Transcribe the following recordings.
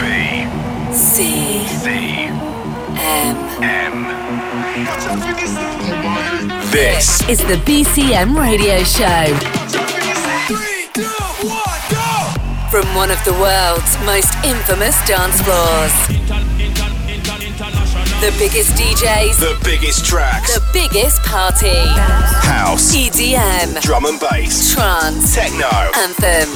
B C C M M. This is the BCM Radio Show. From one of the world's most infamous dance floors. The biggest DJs. The biggest tracks. The biggest party. House. EDM. Drum and bass. Trance. Techno. Anthem.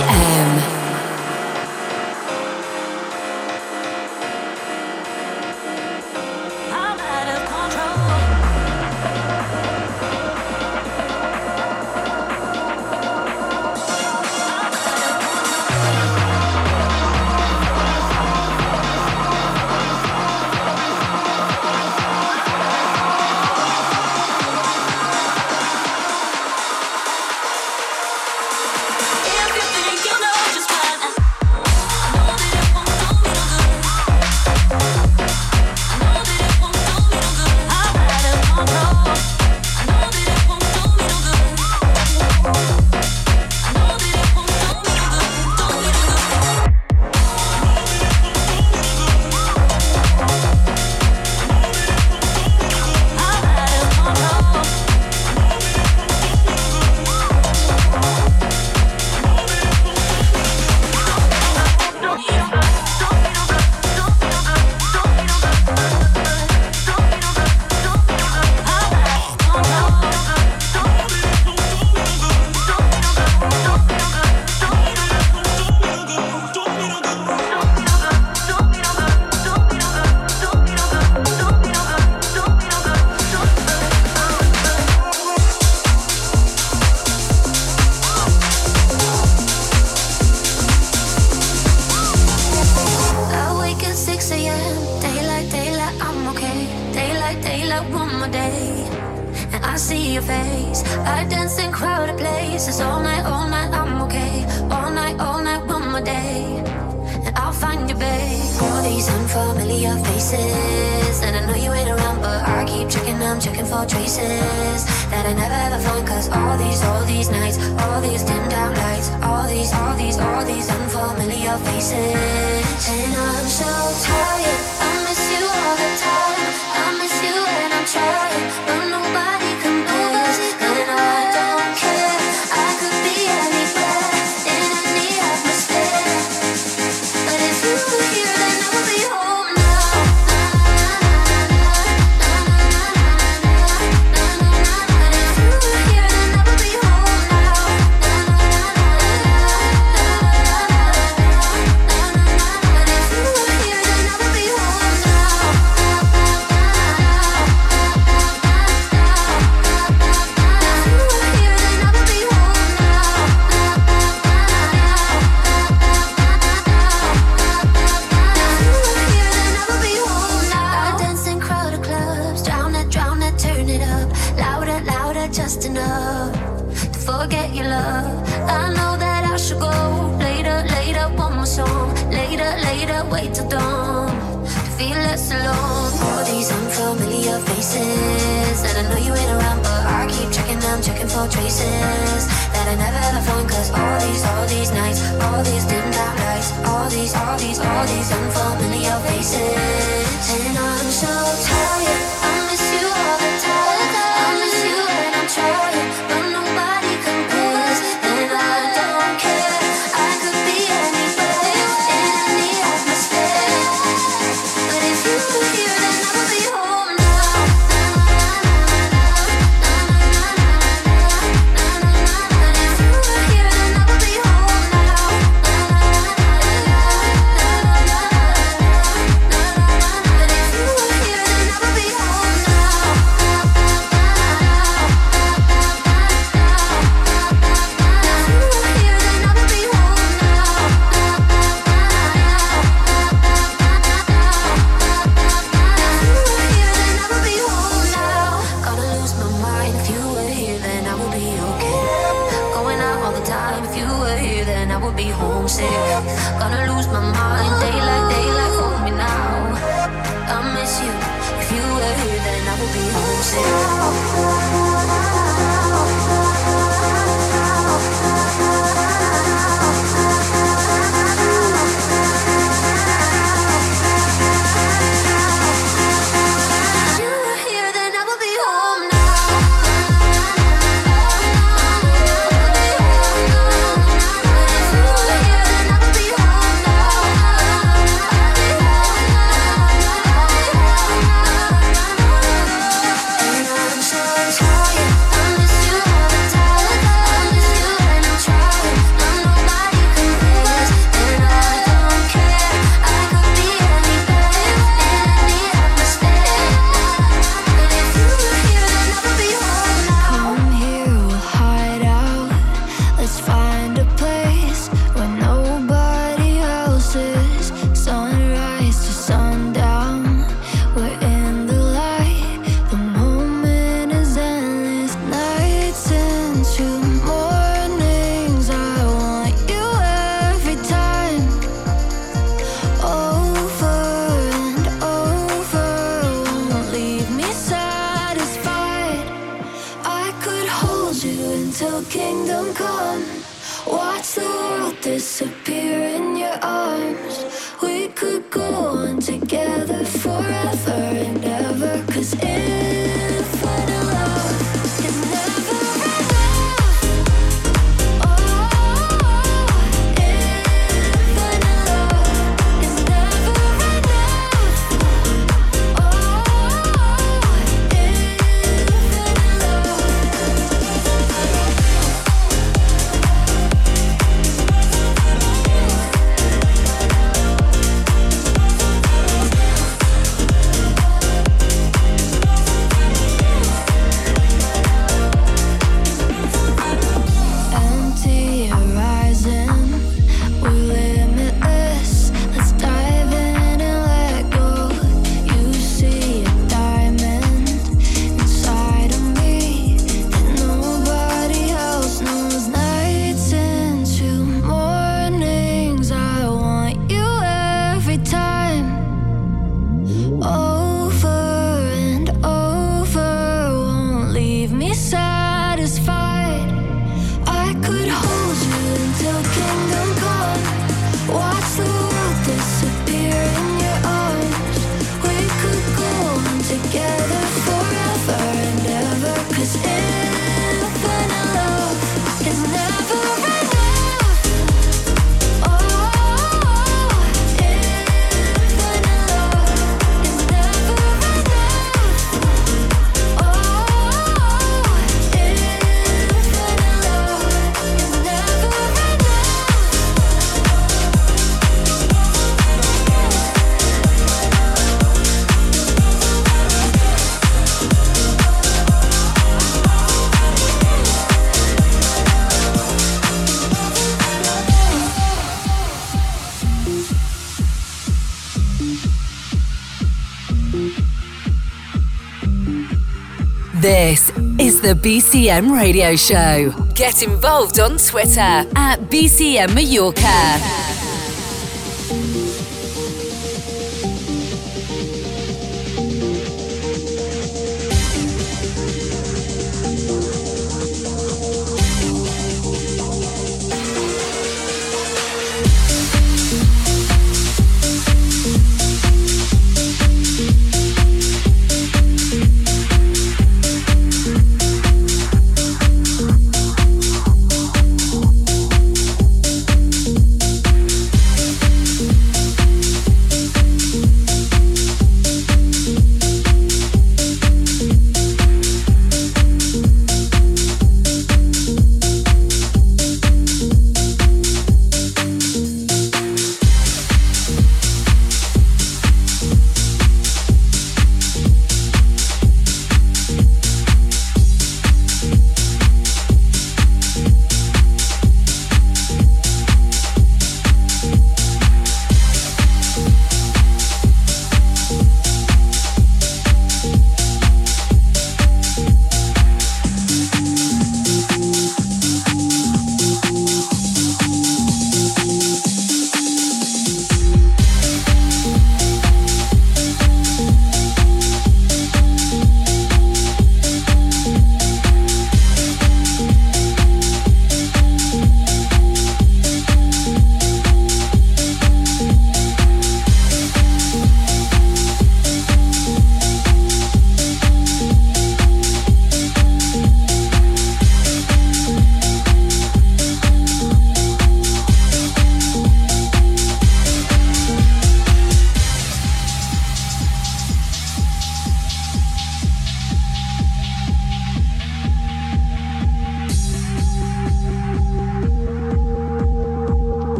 BCM. Looking for traces that I never ever found. Cause all these, all these nights All these dimmed down lights All these, all these, all these unfamiliar faces. And I'm so tired. I miss you all the time. I miss you and I'm trying But nobody could hold you until kingdom come. Watch the world disappear in your arms. We could go on together. This is the BCM Radio Show. Get involved on Twitter at BCM Mallorca.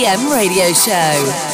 BCM Radio Show.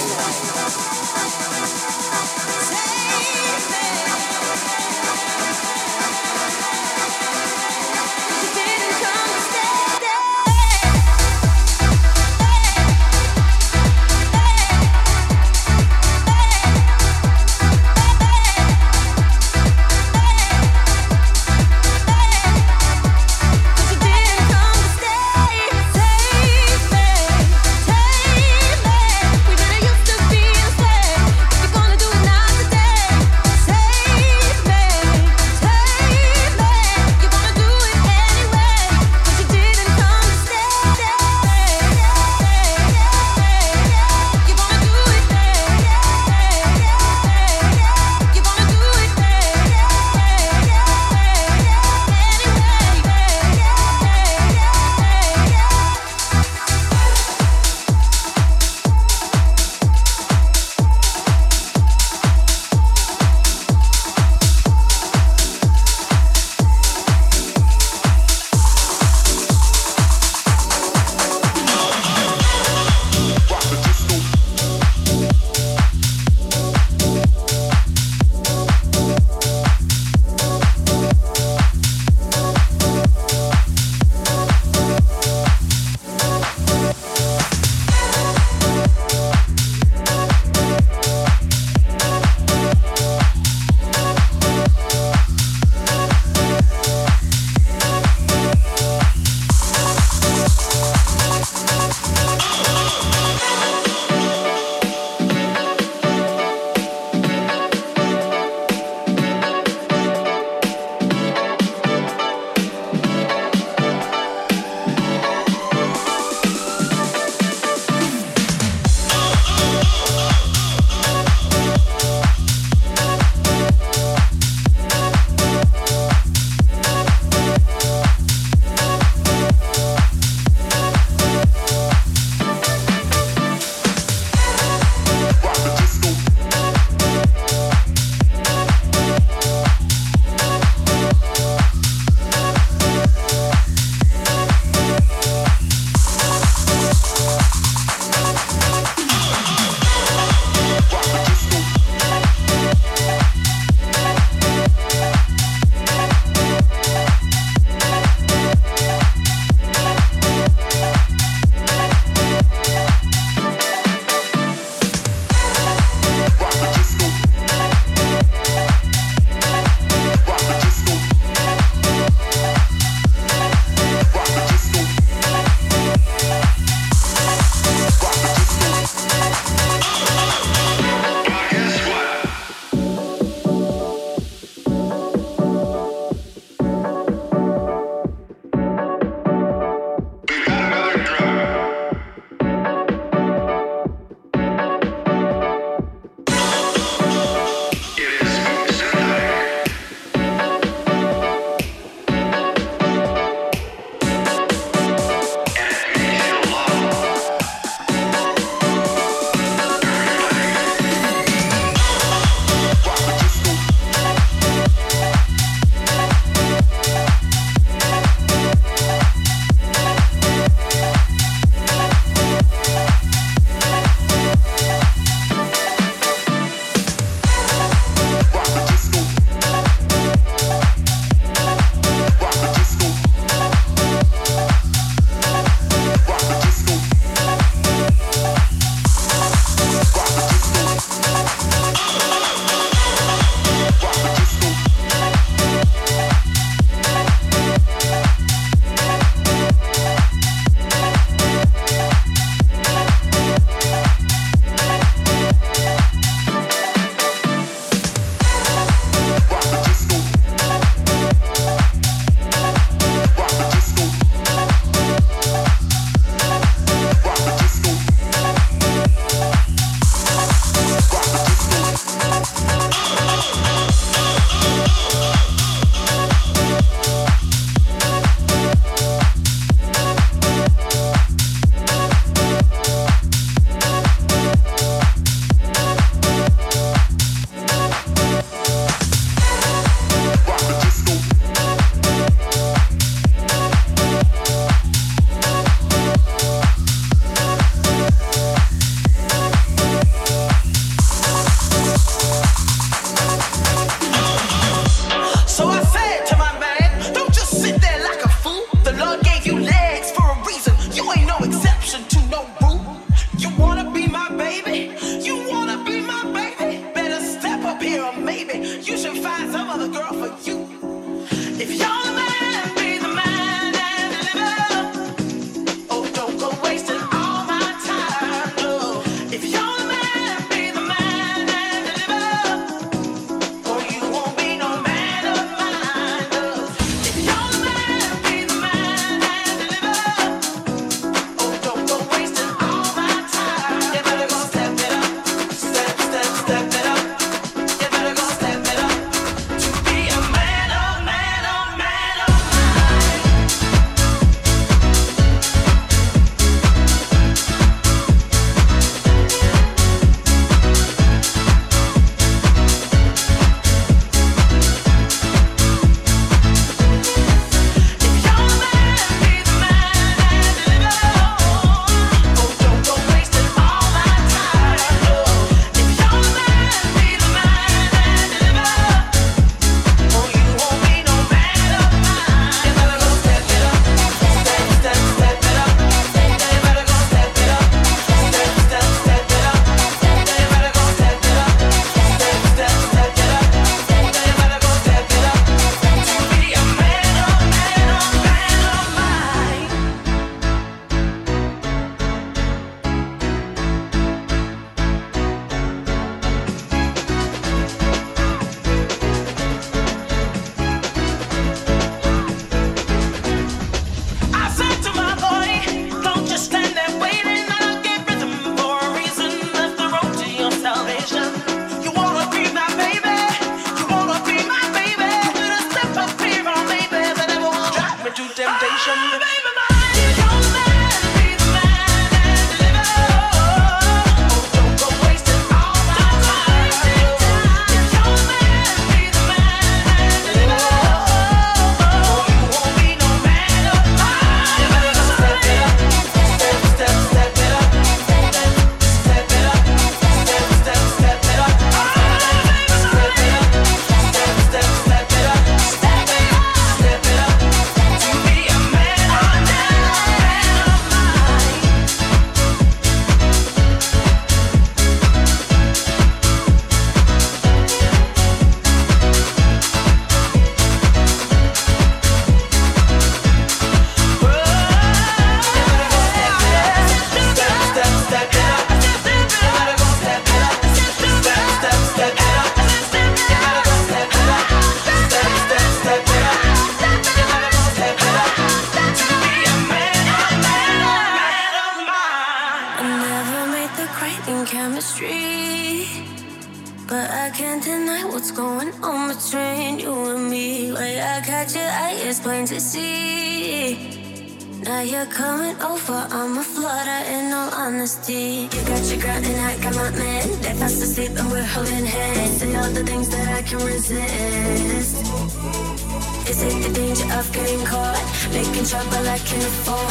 Making trouble like you for.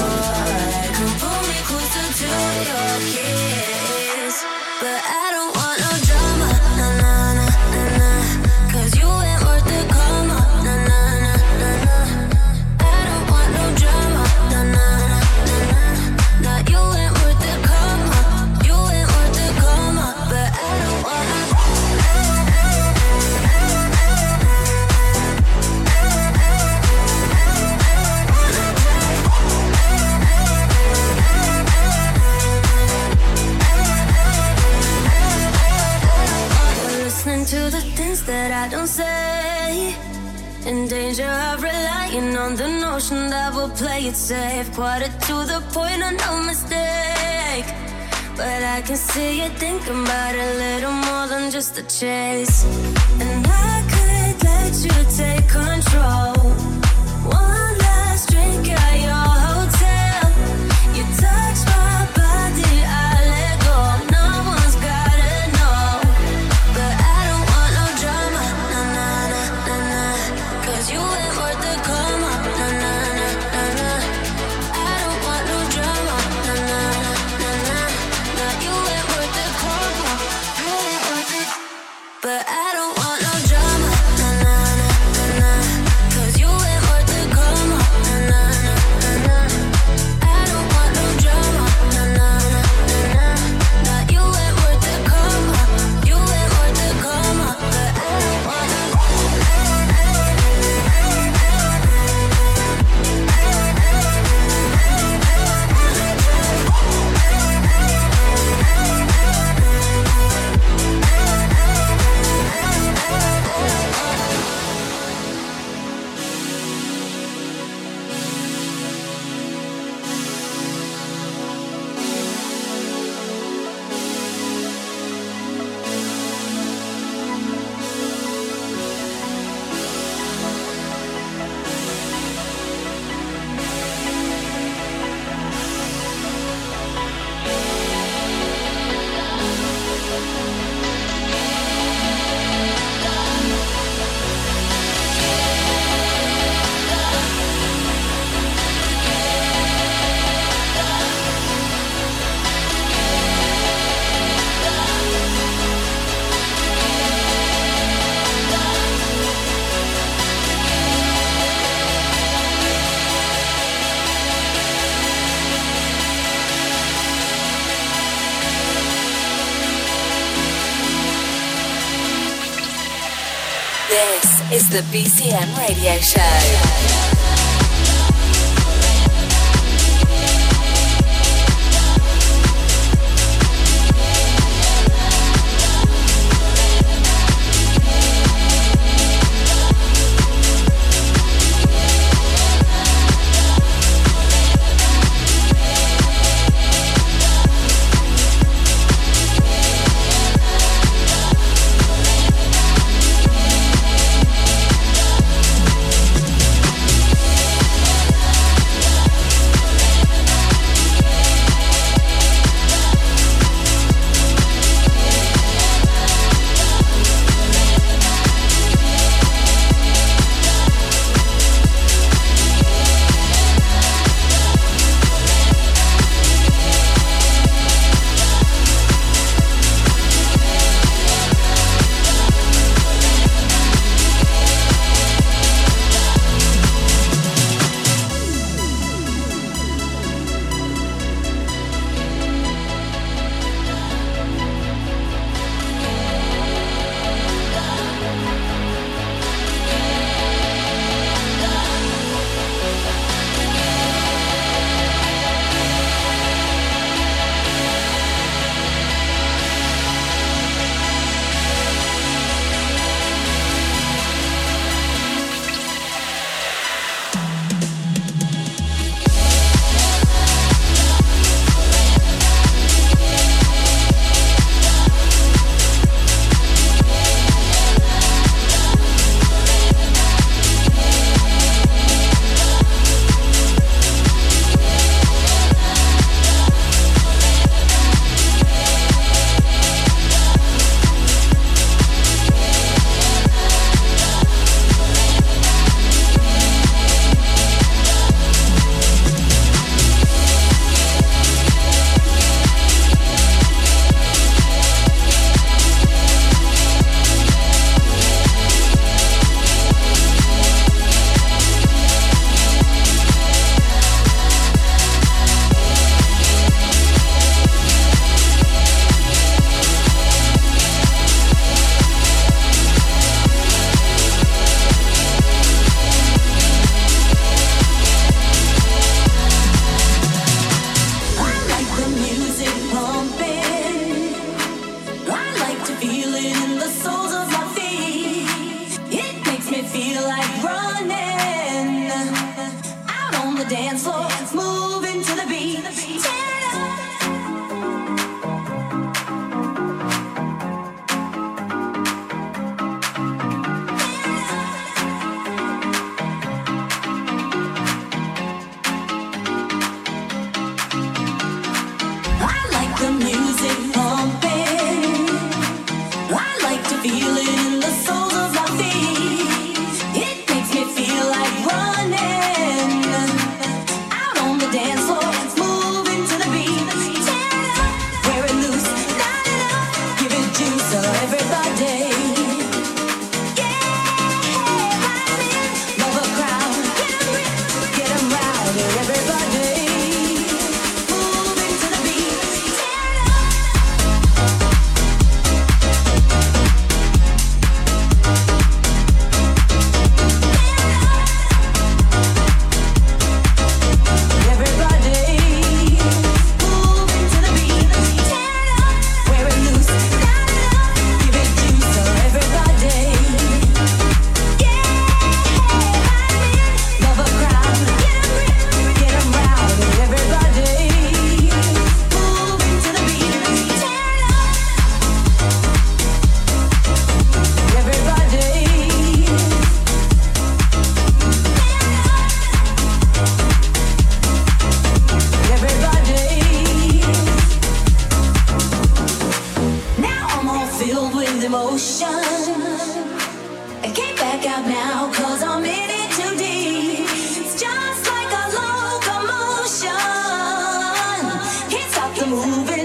Come pull me closer to your kiss, but I. that I don't say. In danger of relying on the notion that we'll play it safe. a to the point, of no mistake. But I can see you thinking about a little more than just a chase. And I could let you take control. is the BCM Radio Show. Moving,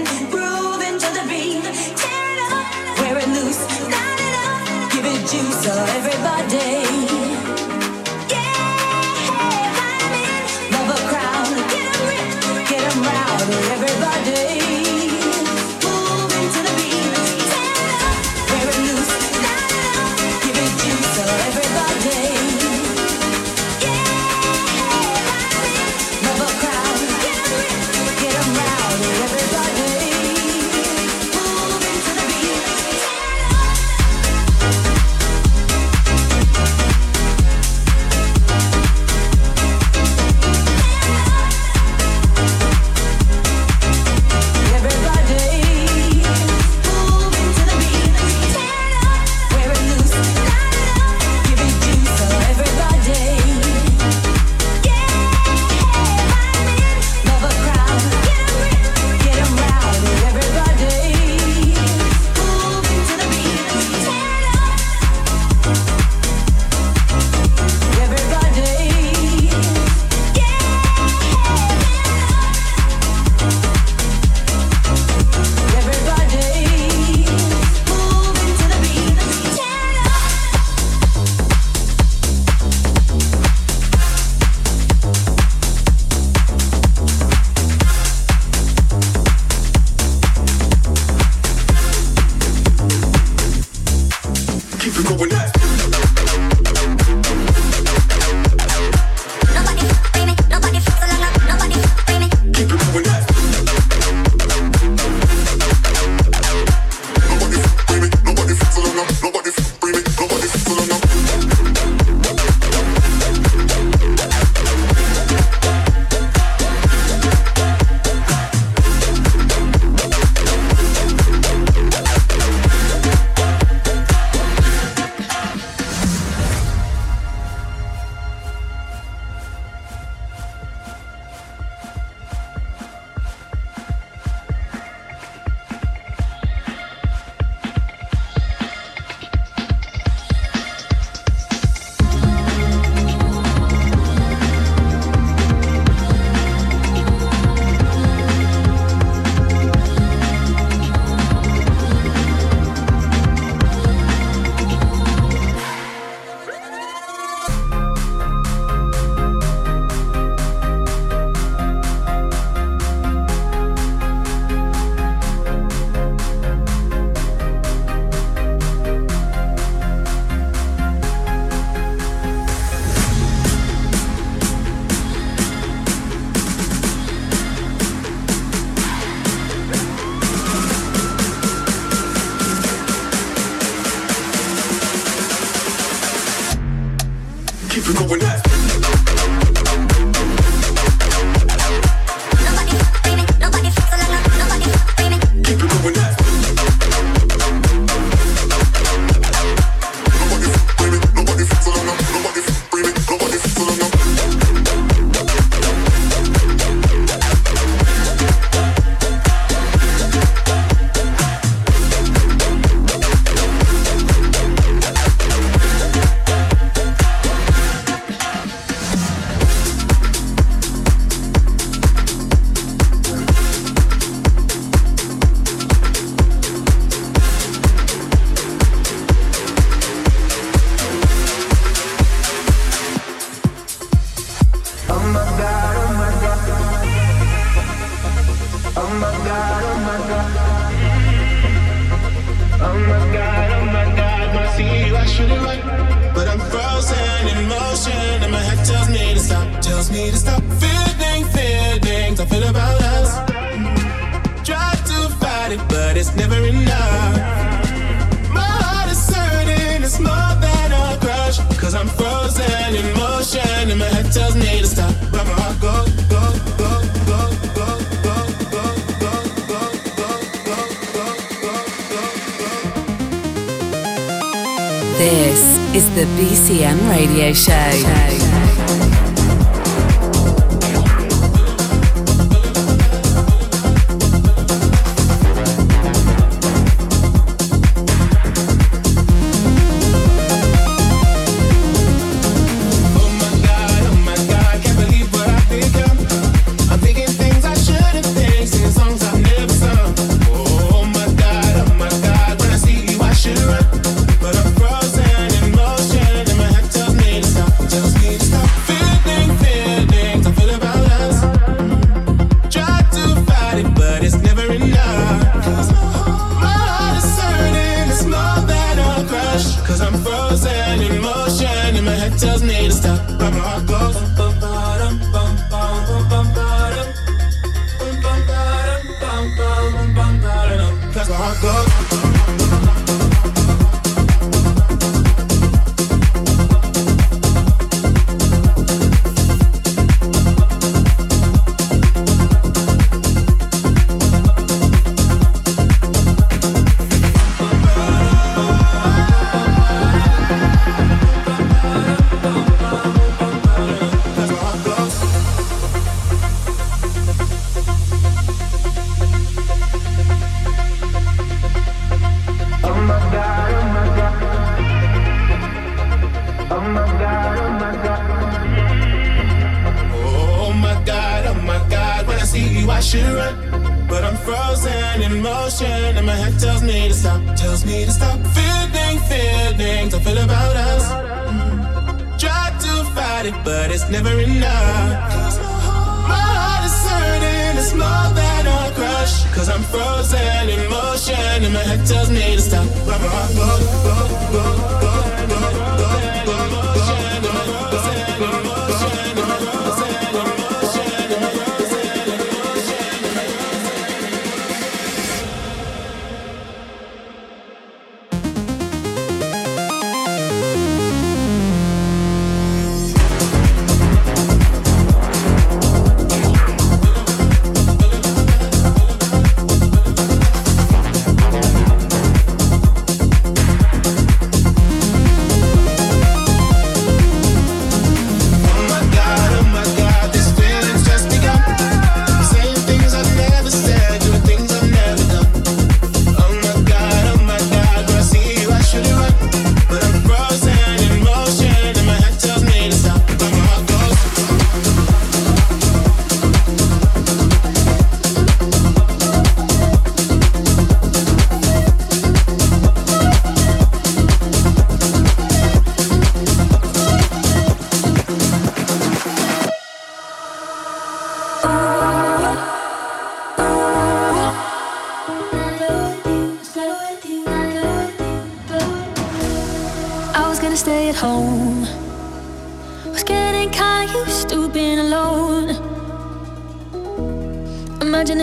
Radio Show.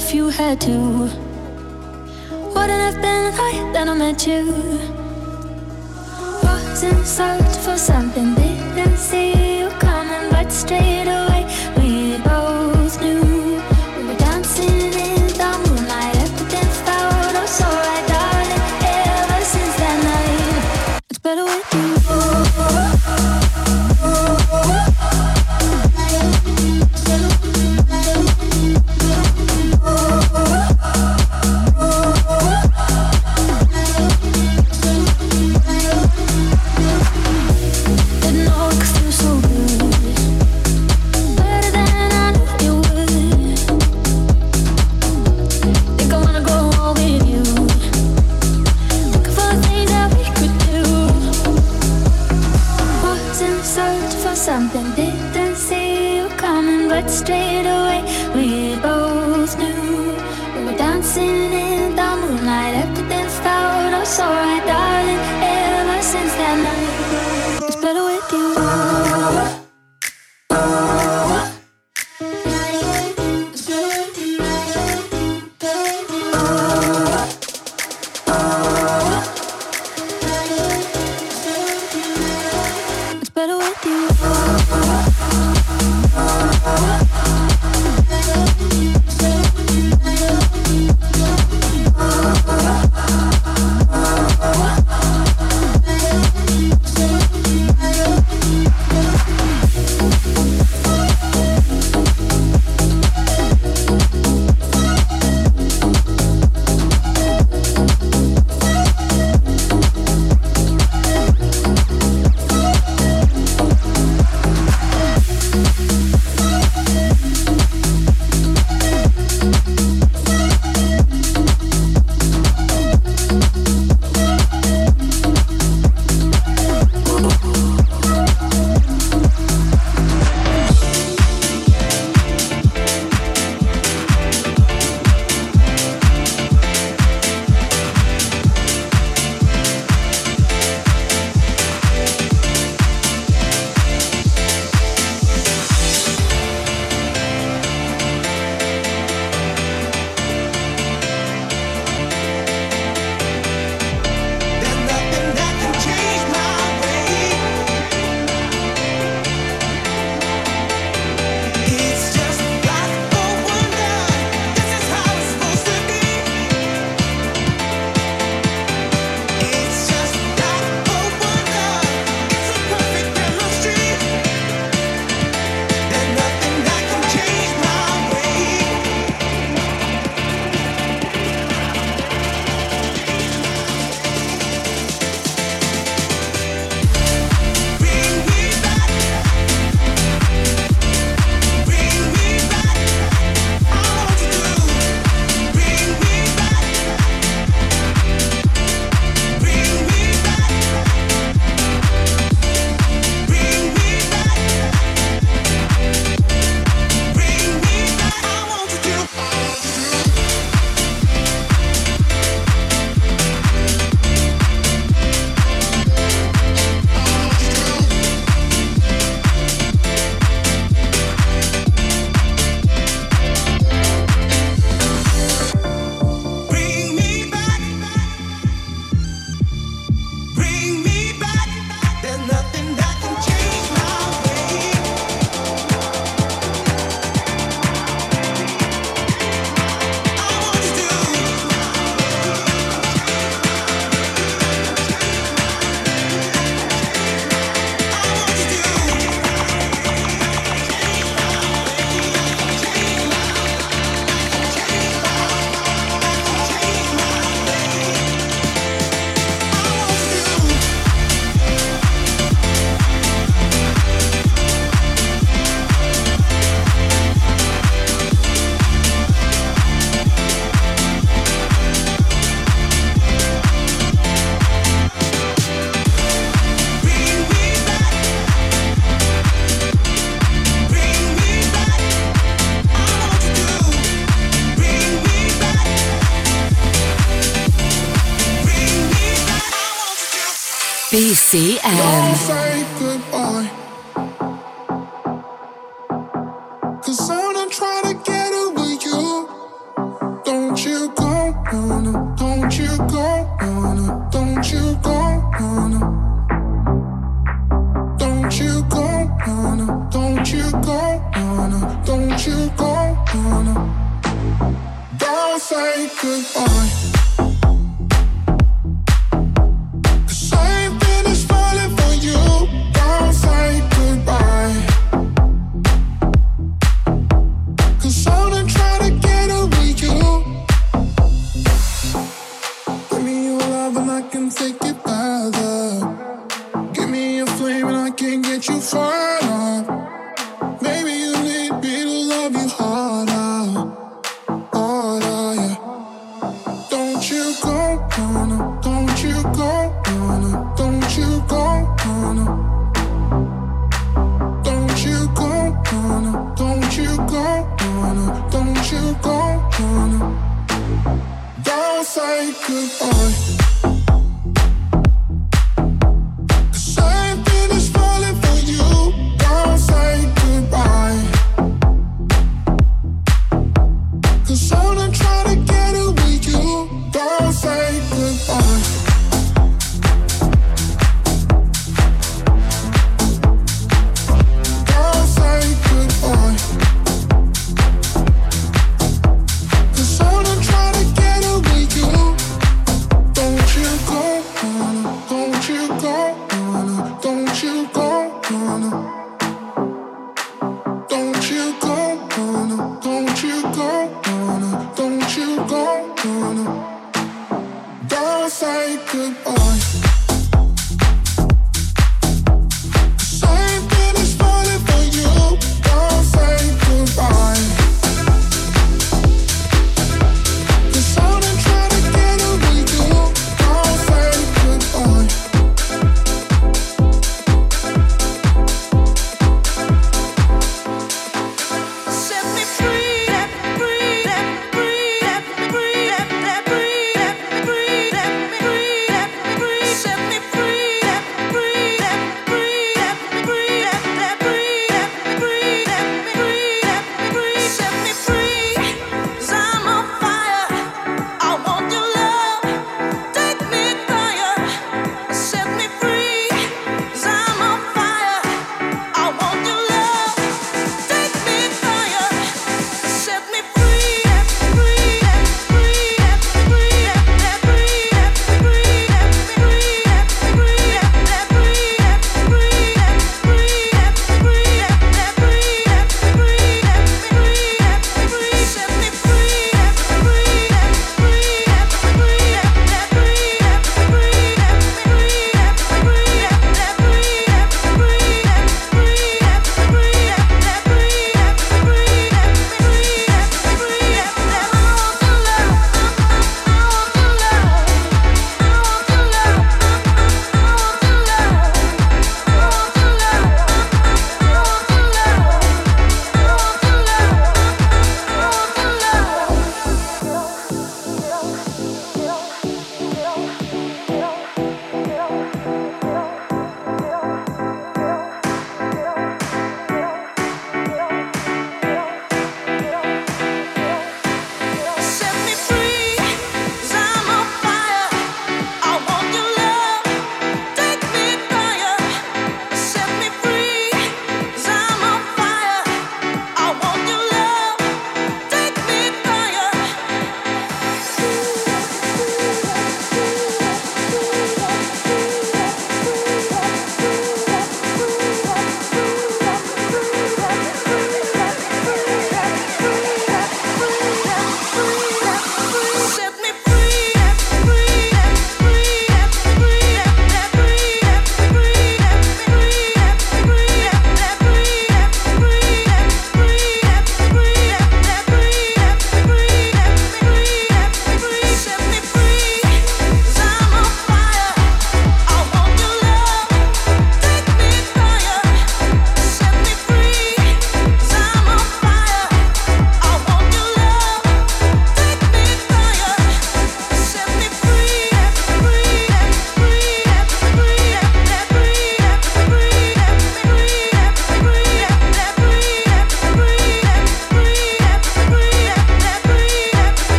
if you had to. Wouldn't have been right that I met you. Was in search for something, didn't see you coming, but straight away. No. Don't try to get away you Don't you go honour Don't you go honour Don't you gonna Don't you go honour Don't you gonna Don't you go honour Don't say goodbye.